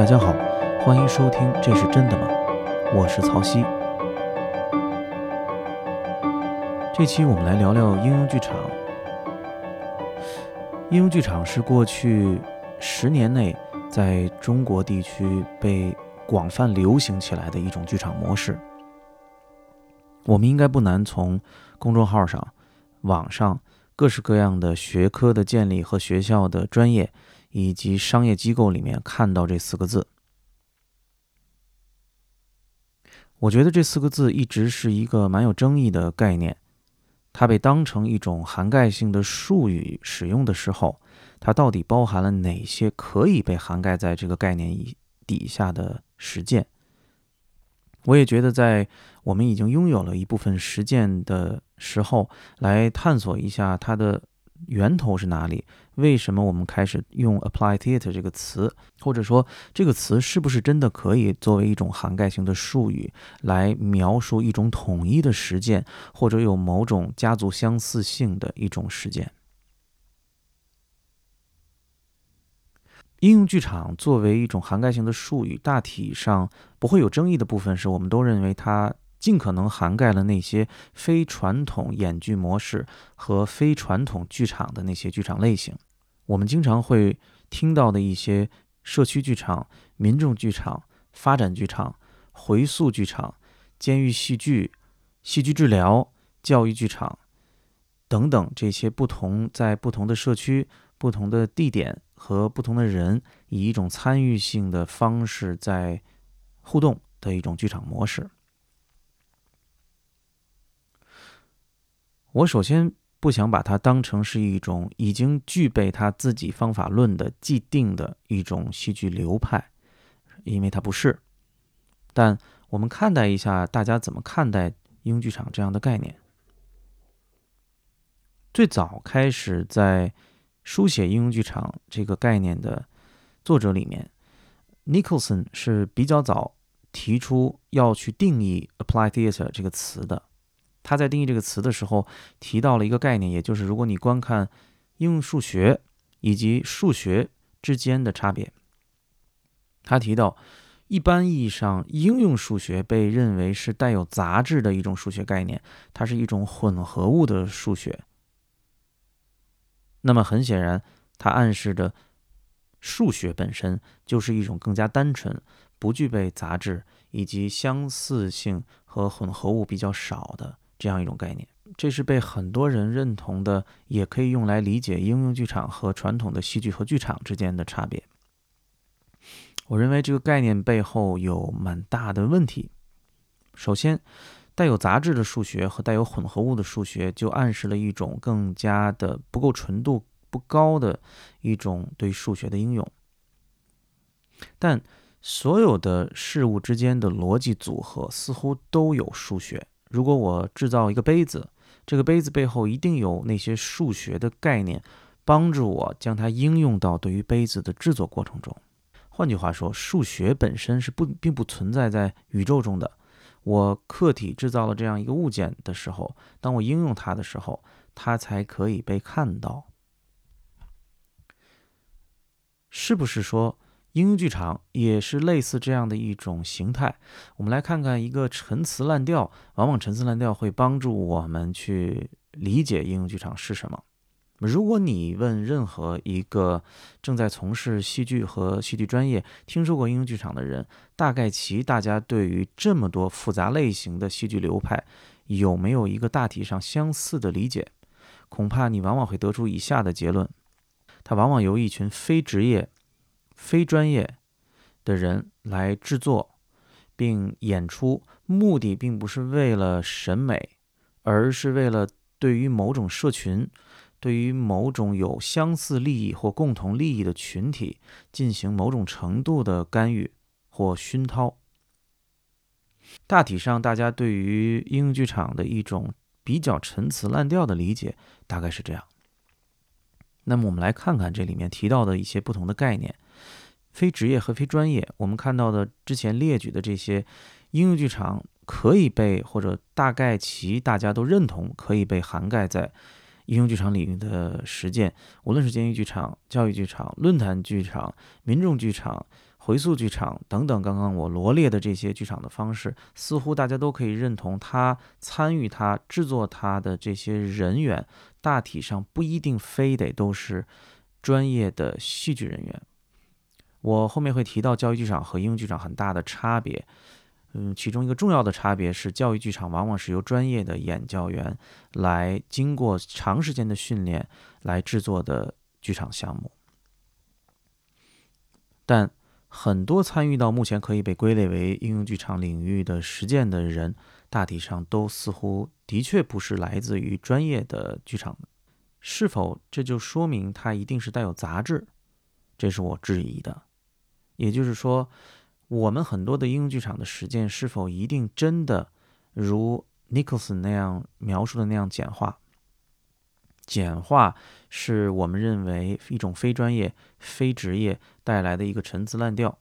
大家好，欢迎收听《这是真的吗》？我是曹曦。这期我们来聊聊应用剧场。应用剧场是过去十年内在中国地区被广泛流行起来的一种剧场模式。我们应该不难从公众号上、网上各式各样的学科的建立和学校的专业以及商业机构里面看到这四个字。我觉得这四个字一直是一个蛮有争议的概念。它被当成一种涵盖性的术语使用的时候，它到底包含了哪些可以被涵盖在这个概念以底下的实践？我也觉得，在我们已经拥有了一部分实践的时候，来探索一下它的源头是哪里。为什么我们开始用 apply theater 这个词，或者说这个词是不是真的可以作为一种涵盖性的术语来描述一种统一的实践，或者有某种家族相似性的一种实践？应用剧场作为一种涵盖性的术语，大体上不会有争议的部分是我们都认为它尽可能涵盖了那些非传统演剧模式和非传统剧场的那些剧场类型。我们经常会听到的一些社区剧场、民众剧场、发展剧场、回溯剧场、监狱戏剧、戏剧治疗、教育剧场等等这些不同在不同的社区、不同的地点和不同的人以一种参与性的方式在互动的一种剧场模式。我首先。不想把它当成是一种已经具备它自己方法论的既定的一种戏剧流派，因为它不是。但我们看待一下，大家怎么看待英剧场这样的概念？最早开始在书写英用剧场这个概念的作者里面，Nicholson 是比较早提出要去定义 “apply theater” 这个词的。他在定义这个词的时候提到了一个概念，也就是如果你观看应用数学以及数学之间的差别。他提到，一般意义上，应用数学被认为是带有杂质的一种数学概念，它是一种混合物的数学。那么很显然，它暗示着数学本身就是一种更加单纯、不具备杂质以及相似性和混合物比较少的。这样一种概念，这是被很多人认同的，也可以用来理解应用剧场和传统的戏剧和剧场之间的差别。我认为这个概念背后有蛮大的问题。首先，带有杂质的数学和带有混合物的数学，就暗示了一种更加的不够纯度不高的一种对数学的应用。但所有的事物之间的逻辑组合似乎都有数学。如果我制造一个杯子，这个杯子背后一定有那些数学的概念，帮助我将它应用到对于杯子的制作过程中。换句话说，数学本身是不并不存在在宇宙中的。我客体制造了这样一个物件的时候，当我应用它的时候，它才可以被看到。是不是说？应用剧场也是类似这样的一种形态。我们来看看一个陈词滥调，往往陈词滥调会帮助我们去理解应用剧场是什么。如果你问任何一个正在从事戏剧和戏剧专业、听说过应用剧场的人，大概其大家对于这么多复杂类型的戏剧流派有没有一个大体上相似的理解？恐怕你往往会得出以下的结论：它往往由一群非职业。非专业的人来制作并演出，目的并不是为了审美，而是为了对于某种社群、对于某种有相似利益或共同利益的群体进行某种程度的干预或熏陶。大体上，大家对于应用剧场的一种比较陈词滥调的理解大概是这样。那么，我们来看看这里面提到的一些不同的概念。非职业和非专业，我们看到的之前列举的这些应用剧场，可以被或者大概其大家都认同可以被涵盖在应用剧场领域的实践，无论是监狱剧场、教育剧场、论坛剧场、民众剧场、回溯剧场等等，刚刚我罗列的这些剧场的方式，似乎大家都可以认同，他参与他制作他的这些人员，大体上不一定非得都是专业的戏剧人员。我后面会提到教育剧场和应用剧场很大的差别，嗯，其中一个重要的差别是，教育剧场往往是由专业的演教员来经过长时间的训练来制作的剧场项目，但很多参与到目前可以被归类为应用剧场领域的实践的人，大体上都似乎的确不是来自于专业的剧场，是否这就说明它一定是带有杂质？这是我质疑的。也就是说，我们很多的应用剧场的实践是否一定真的如 Nicholson 那样描述的那样简化？简化是我们认为一种非专业、非职业带来的一个陈词滥调，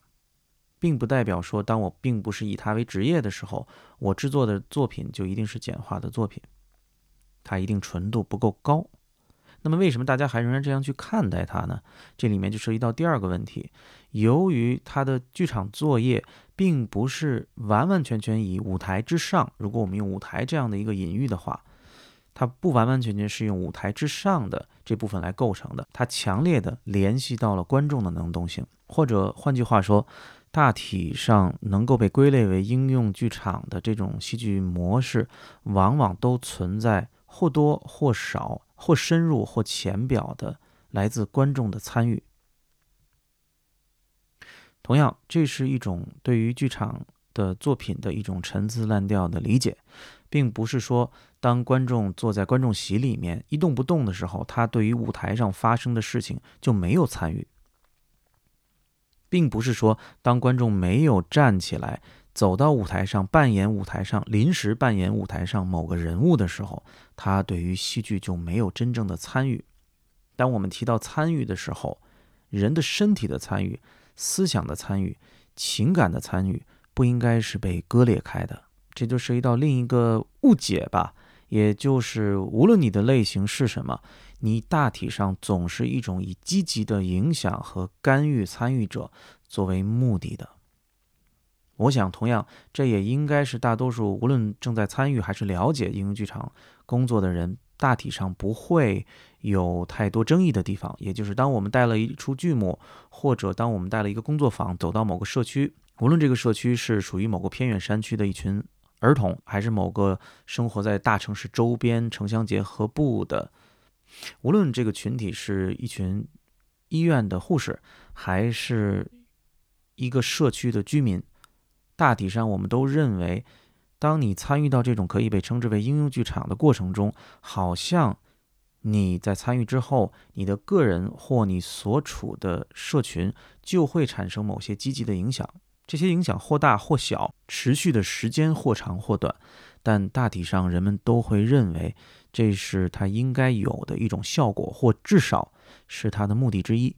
并不代表说，当我并不是以它为职业的时候，我制作的作品就一定是简化的作品，它一定纯度不够高。那么，为什么大家还仍然这样去看待它呢？这里面就涉及到第二个问题：由于它的剧场作业并不是完完全全以舞台之上，如果我们用舞台这样的一个隐喻的话，它不完完全全是用舞台之上的这部分来构成的，它强烈的联系到了观众的能动性，或者换句话说，大体上能够被归类为应用剧场的这种戏剧模式，往往都存在或多或少。或深入或浅表的来自观众的参与。同样，这是一种对于剧场的作品的一种陈词滥调的理解，并不是说当观众坐在观众席里面一动不动的时候，他对于舞台上发生的事情就没有参与，并不是说当观众没有站起来。走到舞台上扮演舞台上临时扮演舞台上某个人物的时候，他对于戏剧就没有真正的参与。当我们提到参与的时候，人的身体的参与、思想的参与、情感的参与，不应该是被割裂开的。这就涉及到另一个误解吧，也就是无论你的类型是什么，你大体上总是一种以积极的影响和干预参与者作为目的的。我想，同样，这也应该是大多数无论正在参与还是了解应用剧场工作的人，大体上不会有太多争议的地方。也就是，当我们带了一出剧目，或者当我们带了一个工作坊走到某个社区，无论这个社区是属于某个偏远山区的一群儿童，还是某个生活在大城市周边城乡结合部的，无论这个群体是一群医院的护士，还是一个社区的居民。大体上，我们都认为，当你参与到这种可以被称之为应用剧场的过程中，好像你在参与之后，你的个人或你所处的社群就会产生某些积极的影响。这些影响或大或小，持续的时间或长或短，但大体上人们都会认为这是它应该有的一种效果，或至少是它的目的之一。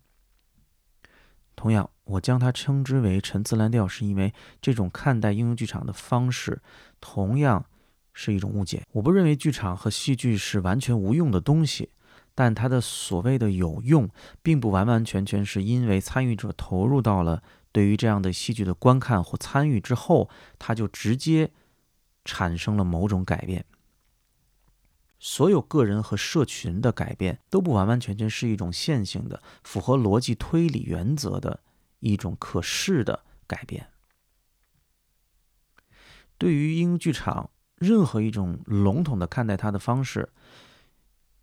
同样。我将它称之为陈词滥调，是因为这种看待应用剧场的方式，同样是一种误解。我不认为剧场和戏剧是完全无用的东西，但它的所谓的有用，并不完完全全是因为参与者投入到了对于这样的戏剧的观看或参与之后，他就直接产生了某种改变。所有个人和社群的改变，都不完完全全是一种线性的、符合逻辑推理原则的。一种可视的改变。对于英剧场，任何一种笼统的看待它的方式，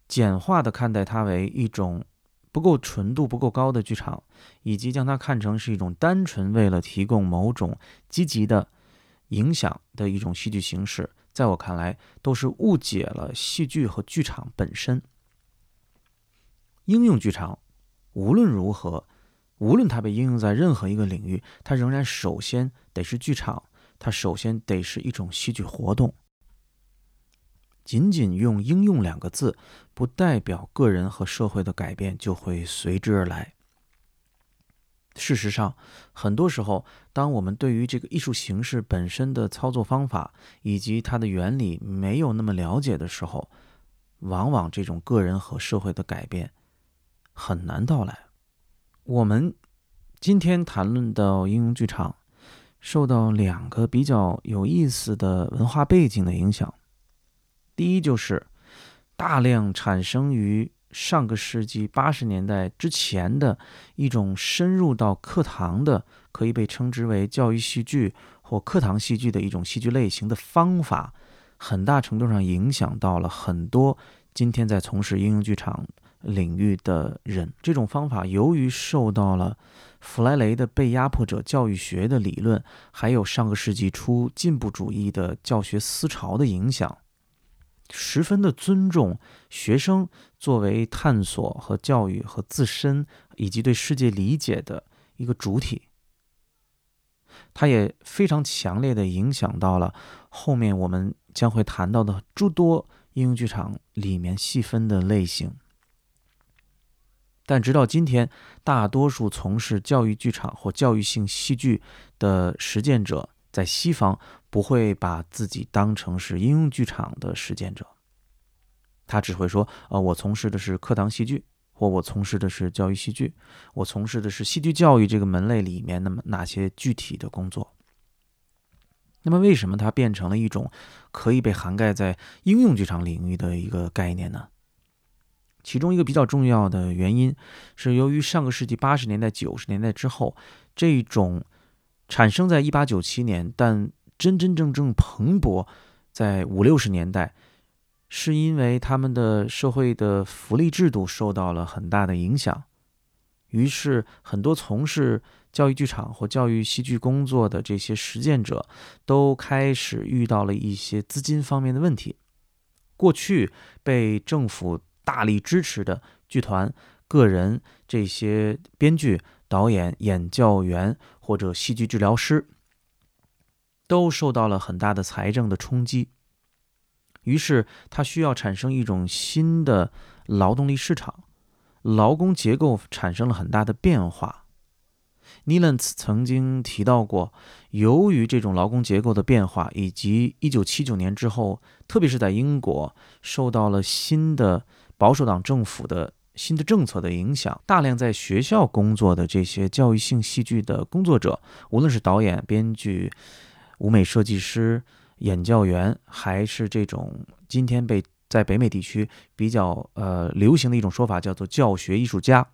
简化的看待它为一种不够纯度不够高的剧场，以及将它看成是一种单纯为了提供某种积极的影响的一种戏剧形式，在我看来，都是误解了戏剧和剧场本身。应用剧场无论如何。无论它被应用在任何一个领域，它仍然首先得是剧场，它首先得是一种戏剧活动。仅仅用“应用”两个字，不代表个人和社会的改变就会随之而来。事实上，很多时候，当我们对于这个艺术形式本身的操作方法以及它的原理没有那么了解的时候，往往这种个人和社会的改变很难到来。我们今天谈论到应用剧场，受到两个比较有意思的文化背景的影响。第一就是大量产生于上个世纪八十年代之前的一种深入到课堂的，可以被称之为教育戏剧或课堂戏剧的一种戏剧类型的方法，很大程度上影响到了很多今天在从事应用剧场领域的人。这种方法由于受到了弗莱雷的被压迫者教育学的理论，还有上个世纪初进步主义的教学思潮的影响。十分的尊重学生作为探索和教育和自身以及对世界理解的一个主体，它也非常强烈的影响到了后面我们将会谈到的诸多应用剧场里面细分的类型。但直到今天，大多数从事教育剧场或教育性戏剧的实践者。在西方不会把自己当成是应用剧场的实践者，他只会说：“呃，我从事的是课堂戏剧，或我从事的是教育戏剧，我从事的是戏剧教育这个门类里面那么哪些具体的工作。”那么，为什么它变成了一种可以被涵盖在应用剧场领域的一个概念呢？其中一个比较重要的原因是，由于上个世纪八十年代、九十年代之后这种。产生在一八九七年，但真真正正蓬勃在五六十年代，是因为他们的社会的福利制度受到了很大的影响。于是，很多从事教育剧场或教育戏剧工作的这些实践者，都开始遇到了一些资金方面的问题。过去被政府大力支持的剧团、个人这些编剧。导演、演教员或者戏剧治疗师都受到了很大的财政的冲击，于是它需要产生一种新的劳动力市场，劳工结构产生了很大的变化。尼兰茨曾经提到过，由于这种劳工结构的变化，以及1979年之后，特别是在英国受到了新的保守党政府的。新的政策的影响，大量在学校工作的这些教育性戏剧的工作者，无论是导演、编剧、舞美设计师、演教员，还是这种今天被在北美地区比较呃流行的一种说法，叫做教学艺术家，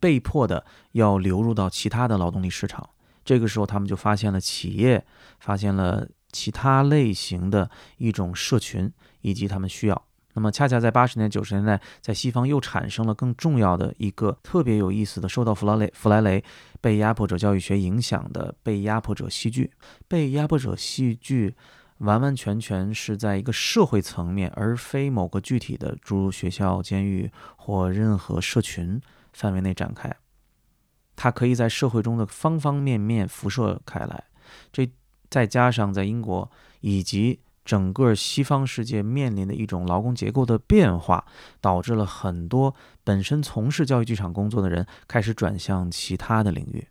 被迫的要流入到其他的劳动力市场。这个时候，他们就发现了企业，发现了其他类型的一种社群，以及他们需要。那么，恰恰在八十年、九十年代，在西方又产生了更重要的一个特别有意思的，受到弗莱雷、弗莱雷被压迫者教育学影响的被压迫者戏剧。被压迫者戏剧完完全全是在一个社会层面，而非某个具体的，诸如学校、监狱或任何社群范围内展开。它可以在社会中的方方面面辐射开来。这再加上在英国以及。整个西方世界面临的一种劳工结构的变化，导致了很多本身从事教育剧场工作的人开始转向其他的领域。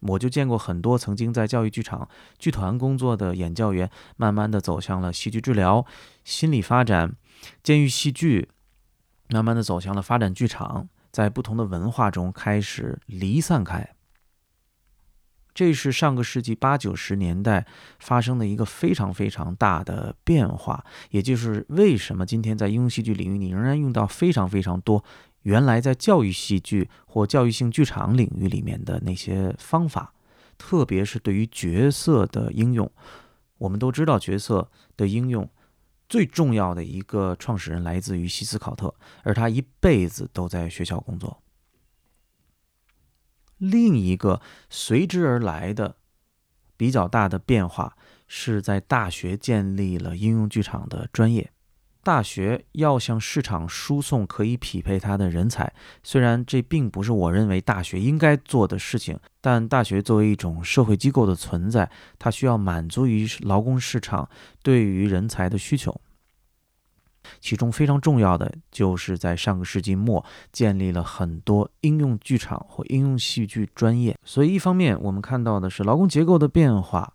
我就见过很多曾经在教育剧场剧团工作的演教员，慢慢的走向了戏剧治疗、心理发展、监狱戏剧，慢慢的走向了发展剧场，在不同的文化中开始离散开。这是上个世纪八九十年代发生的一个非常非常大的变化，也就是为什么今天在应用戏剧领域，你仍然用到非常非常多原来在教育戏剧或教育性剧场领域里面的那些方法，特别是对于角色的应用。我们都知道，角色的应用最重要的一个创始人来自于西斯考特，而他一辈子都在学校工作。另一个随之而来的比较大的变化，是在大学建立了应用剧场的专业。大学要向市场输送可以匹配它的人才，虽然这并不是我认为大学应该做的事情，但大学作为一种社会机构的存在，它需要满足于劳工市场对于人才的需求。其中非常重要的，就是在上个世纪末建立了很多应用剧场或应用戏剧专业。所以，一方面我们看到的是劳工结构的变化，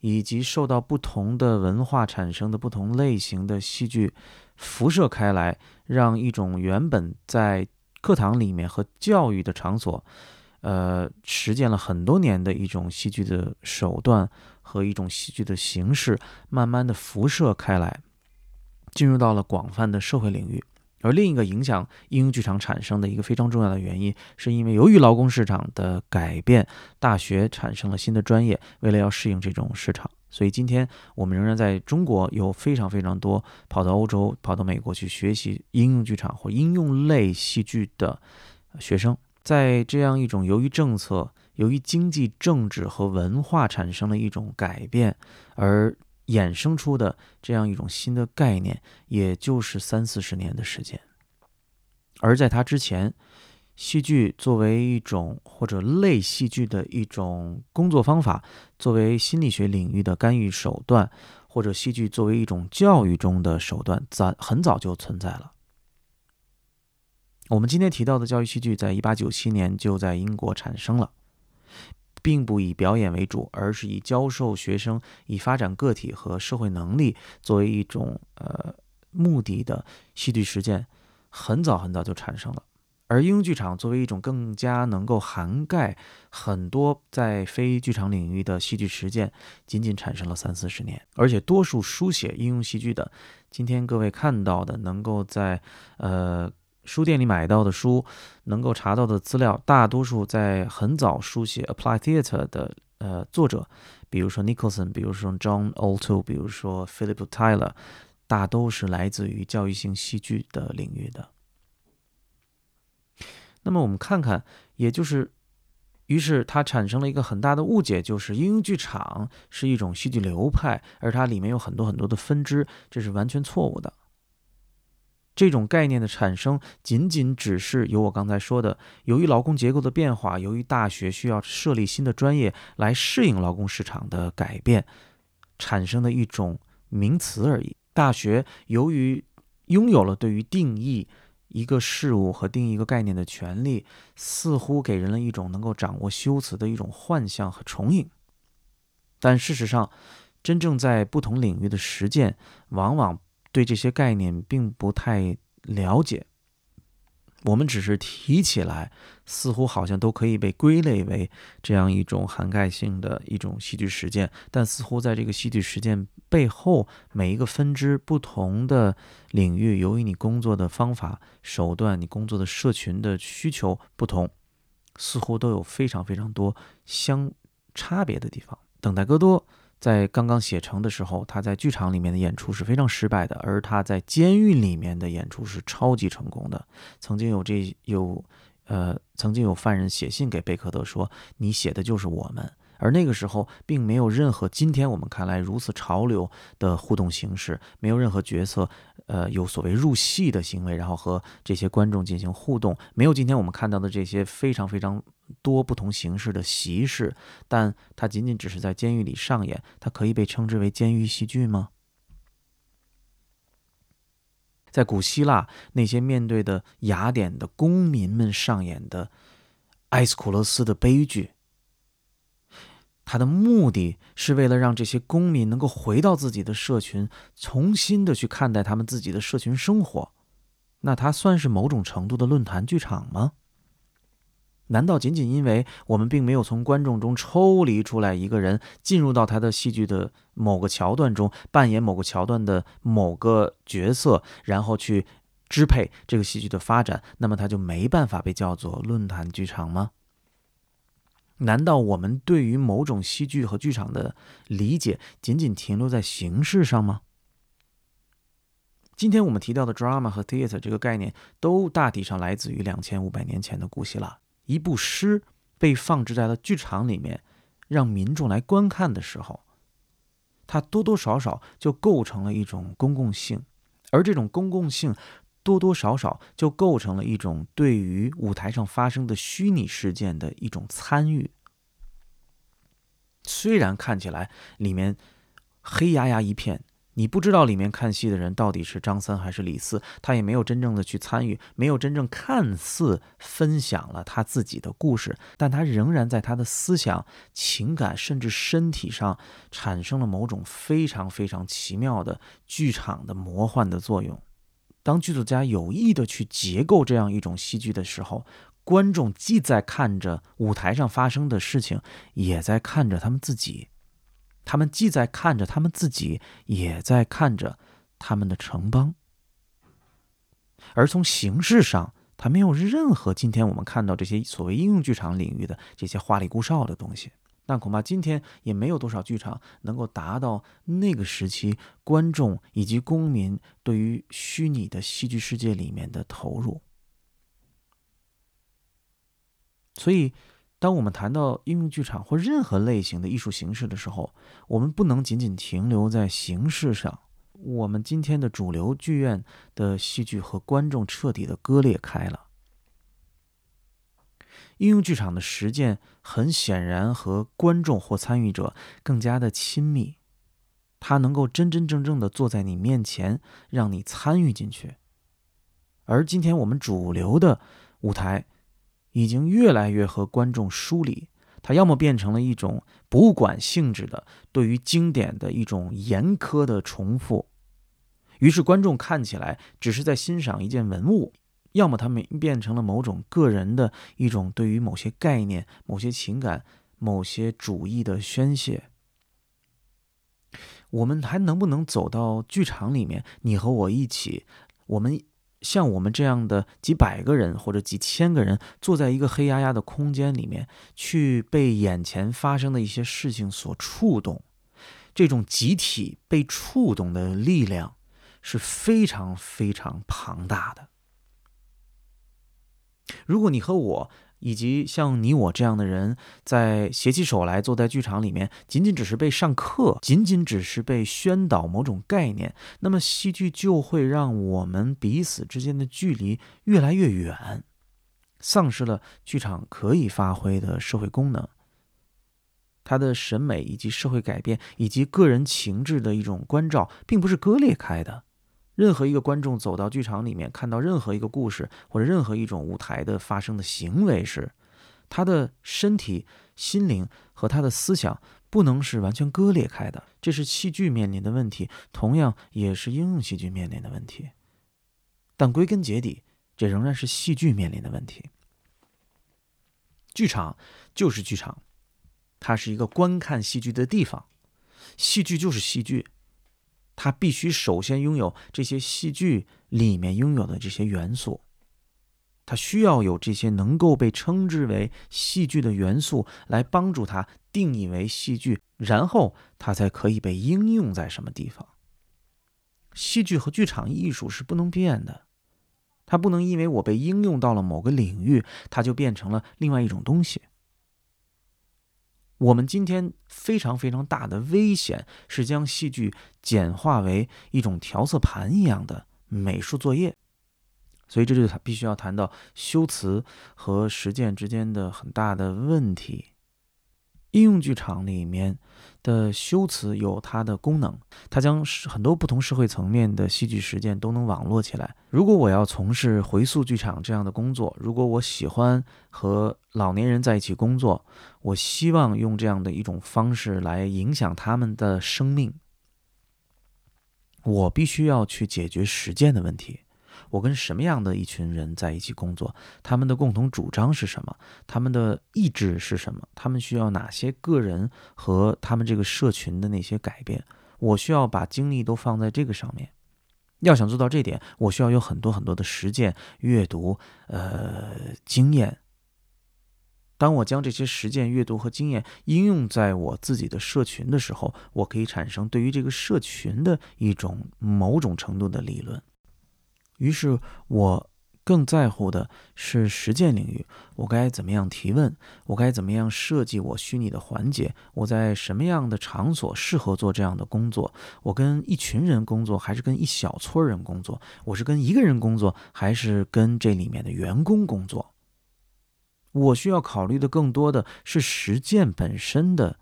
以及受到不同的文化产生的不同类型的戏剧辐射开来，让一种原本在课堂里面和教育的场所，呃，实践了很多年的一种戏剧的手段和一种戏剧的形式，慢慢的辐射开来，进入到了广泛的社会领域。而另一个影响应用剧场产生的一个非常重要的原因，是因为由于劳工市场的改变，大学产生了新的专业，为了要适应这种市场，所以今天我们仍然在中国有非常非常多跑到欧洲、跑到美国去学习应用剧场或应用类戏剧的学生。在这样一种由于政策、由于经济、政治和文化产生了一种改变而衍生出的这样一种新的概念，也就是三四十年的时间。而在它之前，戏剧作为一种或者类戏剧的一种工作方法，作为心理学领域的干预手段，或者戏剧作为一种教育中的手段，早很早就存在了。我们今天提到的教育戏剧，在一八九七年就在英国产生了，并不以表演为主，而是以教授学生、以发展个体和社会能力作为一种呃目的的戏剧实践，很早很早就产生了。而应用剧场作为一种更加能够涵盖很多在非剧场领域的戏剧实践，仅仅产生了三四十年，而且多数书写应用戏剧的，今天各位看到的，能够在呃。书店里买到的书，能够查到的资料，大多数在很早书写 Apply theater 的呃作者，比如说 Nicholson，比如说 John Alto，比如说 Philip Tyler，大都是来自于教育性戏剧的领域的。那么我们看看，也就是，于是它产生了一个很大的误解，就是应用剧场是一种戏剧流派，而它里面有很多很多的分支，这是完全错误的。这种概念的产生，仅仅只是由我刚才说的，由于劳工结构的变化，由于大学需要设立新的专业来适应劳工市场的改变，产生的一种名词而已。大学由于拥有了对于定义一个事物和定义一个概念的权利，似乎给人了一种能够掌握修辞的一种幻象和重影。但事实上，真正在不同领域的实践，往往。对这些概念并不太了解，我们只是提起来，似乎好像都可以被归类为这样一种涵盖性的一种戏剧实践，但似乎在这个戏剧实践背后，每一个分支、不同的领域，由于你工作的方法、手段、你工作的社群的需求不同，似乎都有非常非常多相差别的地方。等待戈多。在刚刚写成的时候，他在剧场里面的演出是非常失败的，而他在监狱里面的演出是超级成功的。曾经有这有，呃，曾经有犯人写信给贝克德说：“你写的就是我们。”而那个时候，并没有任何今天我们看来如此潮流的互动形式，没有任何角色，呃，有所谓入戏的行为，然后和这些观众进行互动，没有今天我们看到的这些非常非常多不同形式的习式，但它仅仅只是在监狱里上演，它可以被称之为监狱戏剧吗？在古希腊，那些面对的雅典的公民们上演的埃斯库罗斯的悲剧。他的目的是为了让这些公民能够回到自己的社群，重新的去看待他们自己的社群生活。那他算是某种程度的论坛剧场吗？难道仅仅因为我们并没有从观众中抽离出来一个人，进入到他的戏剧的某个桥段中，扮演某个桥段的某个角色，然后去支配这个戏剧的发展，那么他就没办法被叫做论坛剧场吗？难道我们对于某种戏剧和剧场的理解仅仅停留在形式上吗？今天我们提到的 drama 和 theater 这个概念，都大体上来自于两千五百年前的古希腊。一部诗被放置在了剧场里面，让民众来观看的时候，它多多少少就构成了一种公共性，而这种公共性。多多少少就构成了一种对于舞台上发生的虚拟事件的一种参与。虽然看起来里面黑压压一片，你不知道里面看戏的人到底是张三还是李四，他也没有真正的去参与，没有真正看似分享了他自己的故事，但他仍然在他的思想、情感甚至身体上产生了某种非常非常奇妙的剧场的魔幻的作用。当剧作家有意的去结构这样一种戏剧的时候，观众既在看着舞台上发生的事情，也在看着他们自己。他们既在看着他们自己，也在看着他们的城邦。而从形式上，它没有任何今天我们看到这些所谓应用剧场领域的这些花里胡哨的东西。那恐怕今天也没有多少剧场能够达到那个时期观众以及公民对于虚拟的戏剧世界里面的投入。所以，当我们谈到应用剧场或任何类型的艺术形式的时候，我们不能仅仅停留在形式上。我们今天的主流剧院的戏剧和观众彻底的割裂开了。应用剧场的实践很显然和观众或参与者更加的亲密，它能够真真正正的坐在你面前，让你参与进去。而今天我们主流的舞台已经越来越和观众疏离，它要么变成了一种博物馆性质的对于经典的一种严苛的重复，于是观众看起来只是在欣赏一件文物。要么他们变成了某种个人的一种对于某些概念、某些情感、某些主义的宣泄。我们还能不能走到剧场里面？你和我一起，我们像我们这样的几百个人或者几千个人，坐在一个黑压压的空间里面，去被眼前发生的一些事情所触动。这种集体被触动的力量是非常非常庞大的。如果你和我以及像你我这样的人在携起手来坐在剧场里面，仅仅只是被上课，仅仅只是被宣导某种概念，那么戏剧就会让我们彼此之间的距离越来越远，丧失了剧场可以发挥的社会功能。他的审美以及社会改变以及个人情志的一种关照，并不是割裂开的。任何一个观众走到剧场里面，看到任何一个故事或者任何一种舞台的发生的行为时，他的身体、心灵和他的思想不能是完全割裂开的。这是戏剧面临的问题，同样也是应用戏剧面临的问题。但归根结底，这仍然是戏剧面临的问题。剧场就是剧场，它是一个观看戏剧的地方。戏剧就是戏剧。它必须首先拥有这些戏剧里面拥有的这些元素，它需要有这些能够被称之为戏剧的元素来帮助它定义为戏剧，然后它才可以被应用在什么地方。戏剧和剧场艺术是不能变的，它不能因为我被应用到了某个领域，它就变成了另外一种东西。我们今天非常非常大的危险是将戏剧简化为一种调色盘一样的美术作业，所以这就必须要谈到修辞和实践之间的很大的问题。应用剧场里面的修辞有它的功能，它将很多不同社会层面的戏剧实践都能网络起来。如果我要从事回溯剧场这样的工作，如果我喜欢和老年人在一起工作，我希望用这样的一种方式来影响他们的生命，我必须要去解决实践的问题。我跟什么样的一群人在一起工作？他们的共同主张是什么？他们的意志是什么？他们需要哪些个人和他们这个社群的那些改变？我需要把精力都放在这个上面。要想做到这点，我需要有很多很多的实践、阅读、呃经验。当我将这些实践、阅读和经验应用在我自己的社群的时候，我可以产生对于这个社群的一种某种程度的理论。于是我更在乎的是实践领域，我该怎么样提问？我该怎么样设计我虚拟的环节？我在什么样的场所适合做这样的工作？我跟一群人工作，还是跟一小撮人工作？我是跟一个人工作，还是跟这里面的员工工作？我需要考虑的更多的是实践本身的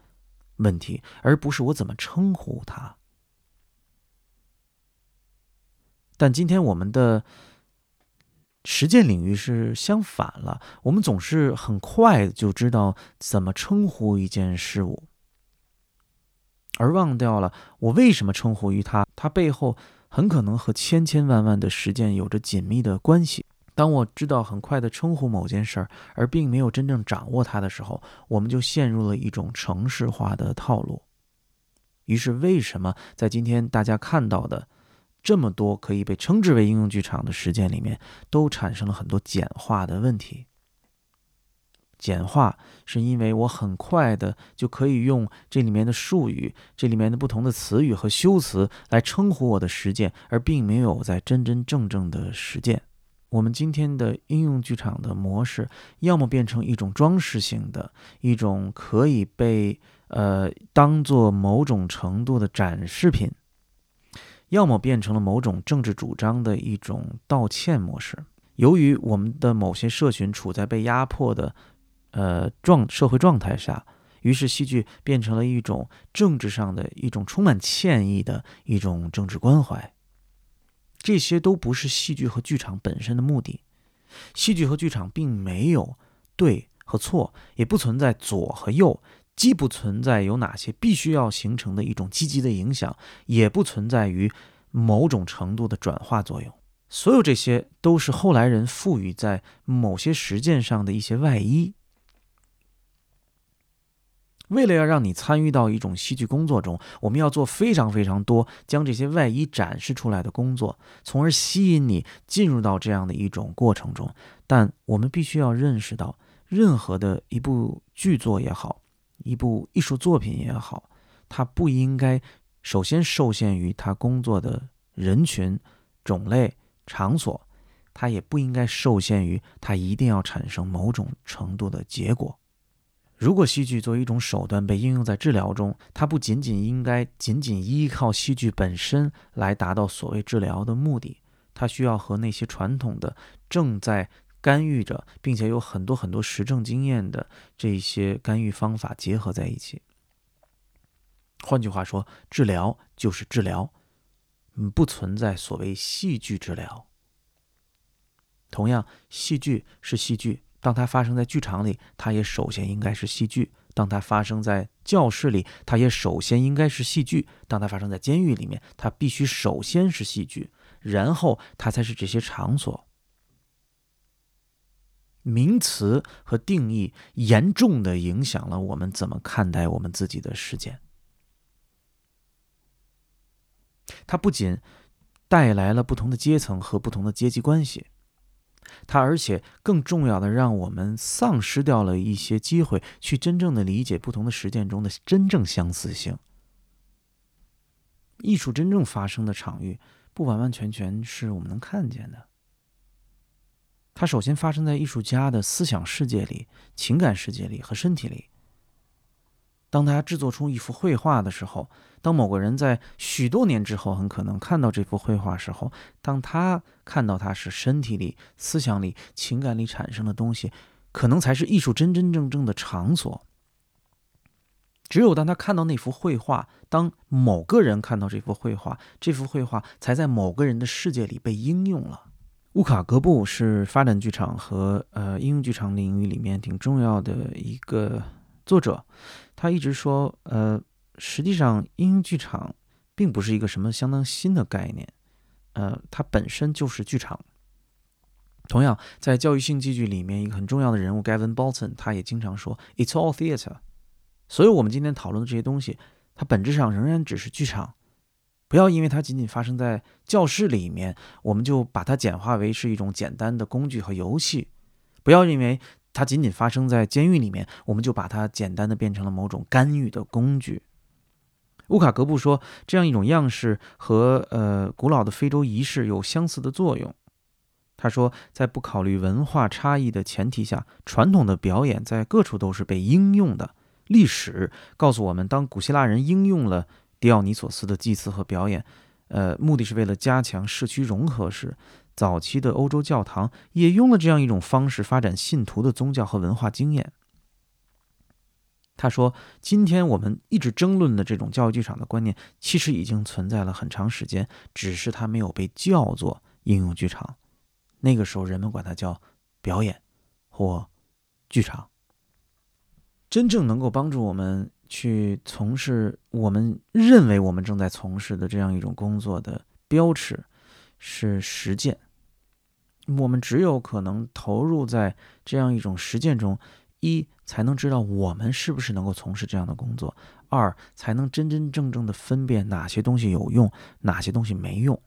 问题，而不是我怎么称呼它。但今天我们的实践领域是相反了，我们总是很快就知道怎么称呼一件事物，而忘掉了我为什么称呼于它，它背后很可能和千千万万的实践有着紧密的关系。当我知道很快的称呼某件事儿，而并没有真正掌握它的时候，我们就陷入了一种程式化的套路。于是，为什么在今天大家看到的这么多可以被称之为应用剧场的实践里面，都产生了很多简化的问题？简化是因为我很快的就可以用这里面的术语、这里面的不同的词语和修辞来称呼我的实践，而并没有在真真正正的实践。我们今天的应用剧场的模式，要么变成一种装饰性的，一种可以被呃当做某种程度的展示品，要么变成了某种政治主张的一种道歉模式。由于我们的某些社群处在被压迫的呃状社会状态下，于是戏剧变成了一种政治上的一种充满歉意的一种政治关怀。这些都不是戏剧和剧场本身的目的。戏剧和剧场并没有对和错，也不存在左和右，既不存在有哪些必须要形成的一种积极的影响，也不存在于某种程度的转化作用。所有这些都是后来人赋予在某些实践上的一些外衣。为了要让你参与到一种戏剧工作中，我们要做非常非常多将这些外衣展示出来的工作，从而吸引你进入到这样的一种过程中。但我们必须要认识到，任何的一部剧作也好，一部艺术作品也好，它不应该首先受限于它工作的人群、种类、场所，它也不应该受限于它一定要产生某种程度的结果。如果戏剧作为一种手段被应用在治疗中，它不仅仅应该仅仅依靠戏剧本身来达到所谓治疗的目的，它需要和那些传统的正在干预着，并且有很多很多实证经验的这些干预方法结合在一起。换句话说，治疗就是治疗，嗯，不存在所谓戏剧治疗。同样，戏剧是戏剧。当它发生在剧场里，它也首先应该是戏剧；当它发生在教室里，它也首先应该是戏剧；当它发生在监狱里面，它必须首先是戏剧，然后它才是这些场所。名词和定义严重的影响了我们怎么看待我们自己的事件。它不仅带来了不同的阶层和不同的阶级关系。它而且更重要的，让我们丧失掉了一些机会，去真正的理解不同的实践中的真正相似性。艺术真正发生的场域，不完完全全是我们能看见的。它首先发生在艺术家的思想世界里、情感世界里和身体里。当他制作出一幅绘画的时候，当某个人在许多年之后很可能看到这幅绘画时候，当他看到他是身体里、思想里、情感里产生的东西，可能才是艺术真真正正的场所。只有当他看到那幅绘画，当某个人看到这幅绘画，这幅绘画才在某个人的世界里被应用了。乌卡格布是发展剧场和呃应用剧场领域里面挺重要的一个作者。他一直说，呃，实际上应用剧场并不是一个什么相当新的概念，呃，它本身就是剧场。同样，在教育性戏剧里面，一个很重要的人物 Gavin Bolton，他也经常说，It's all theater。所以我们今天讨论的这些东西，它本质上仍然只是剧场。不要因为它仅仅发生在教室里面，我们就把它简化为是一种简单的工具和游戏。不要认为。它仅仅发生在监狱里面，我们就把它简单的变成了某种干预的工具。乌卡格布说，这样一种样式和呃古老的非洲仪式有相似的作用。他说，在不考虑文化差异的前提下，传统的表演在各处都是被应用的。历史告诉我们，当古希腊人应用了迪奥尼索斯的祭祀和表演，呃，目的是为了加强社区融合时。早期的欧洲教堂也用了这样一种方式发展信徒的宗教和文化经验。他说：“今天我们一直争论的这种教育剧场的观念，其实已经存在了很长时间，只是它没有被叫做应用剧场。那个时候，人们管它叫表演或剧场。真正能够帮助我们去从事我们认为我们正在从事的这样一种工作的标尺是实践。”我们只有可能投入在这样一种实践中，一才能知道我们是不是能够从事这样的工作；二才能真真正正的分辨哪些东西有用，哪些东西没用。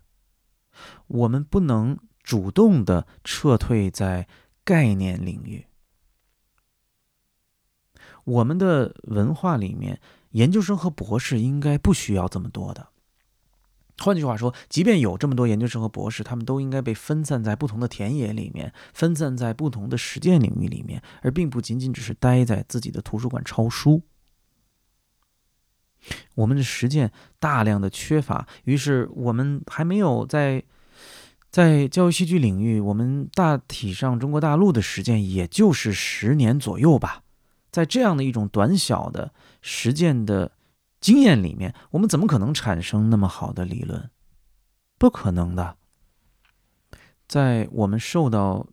我们不能主动的撤退在概念领域。我们的文化里面，研究生和博士应该不需要这么多的。换句话说，即便有这么多研究生和博士，他们都应该被分散在不同的田野里面，分散在不同的实践领域里面，而并不仅仅只是待在自己的图书馆抄书。我们的实践大量的缺乏，于是我们还没有在在教育戏剧领域，我们大体上中国大陆的实践也就是十年左右吧。在这样的一种短小的实践的经验里面，我们怎么可能产生那么好的理论？不可能的。在我们受到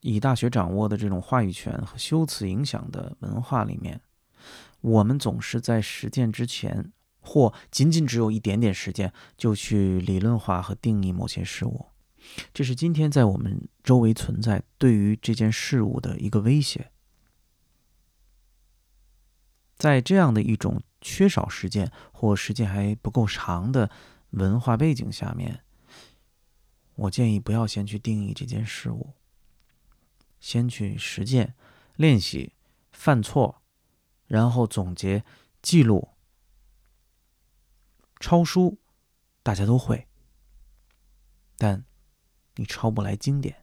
以大学掌握的这种话语权和修辞影响的文化里面，我们总是在实践之前，或仅仅只有一点点实践，就去理论化和定义某些事物。这是今天在我们周围存在对于这件事物的一个威胁。在这样的一种缺少实践或时间还不够长的文化背景下面，我建议不要先去定义这件事物，先去实践、练习、犯错，然后总结、记录、抄书，大家都会，但你抄不来经典。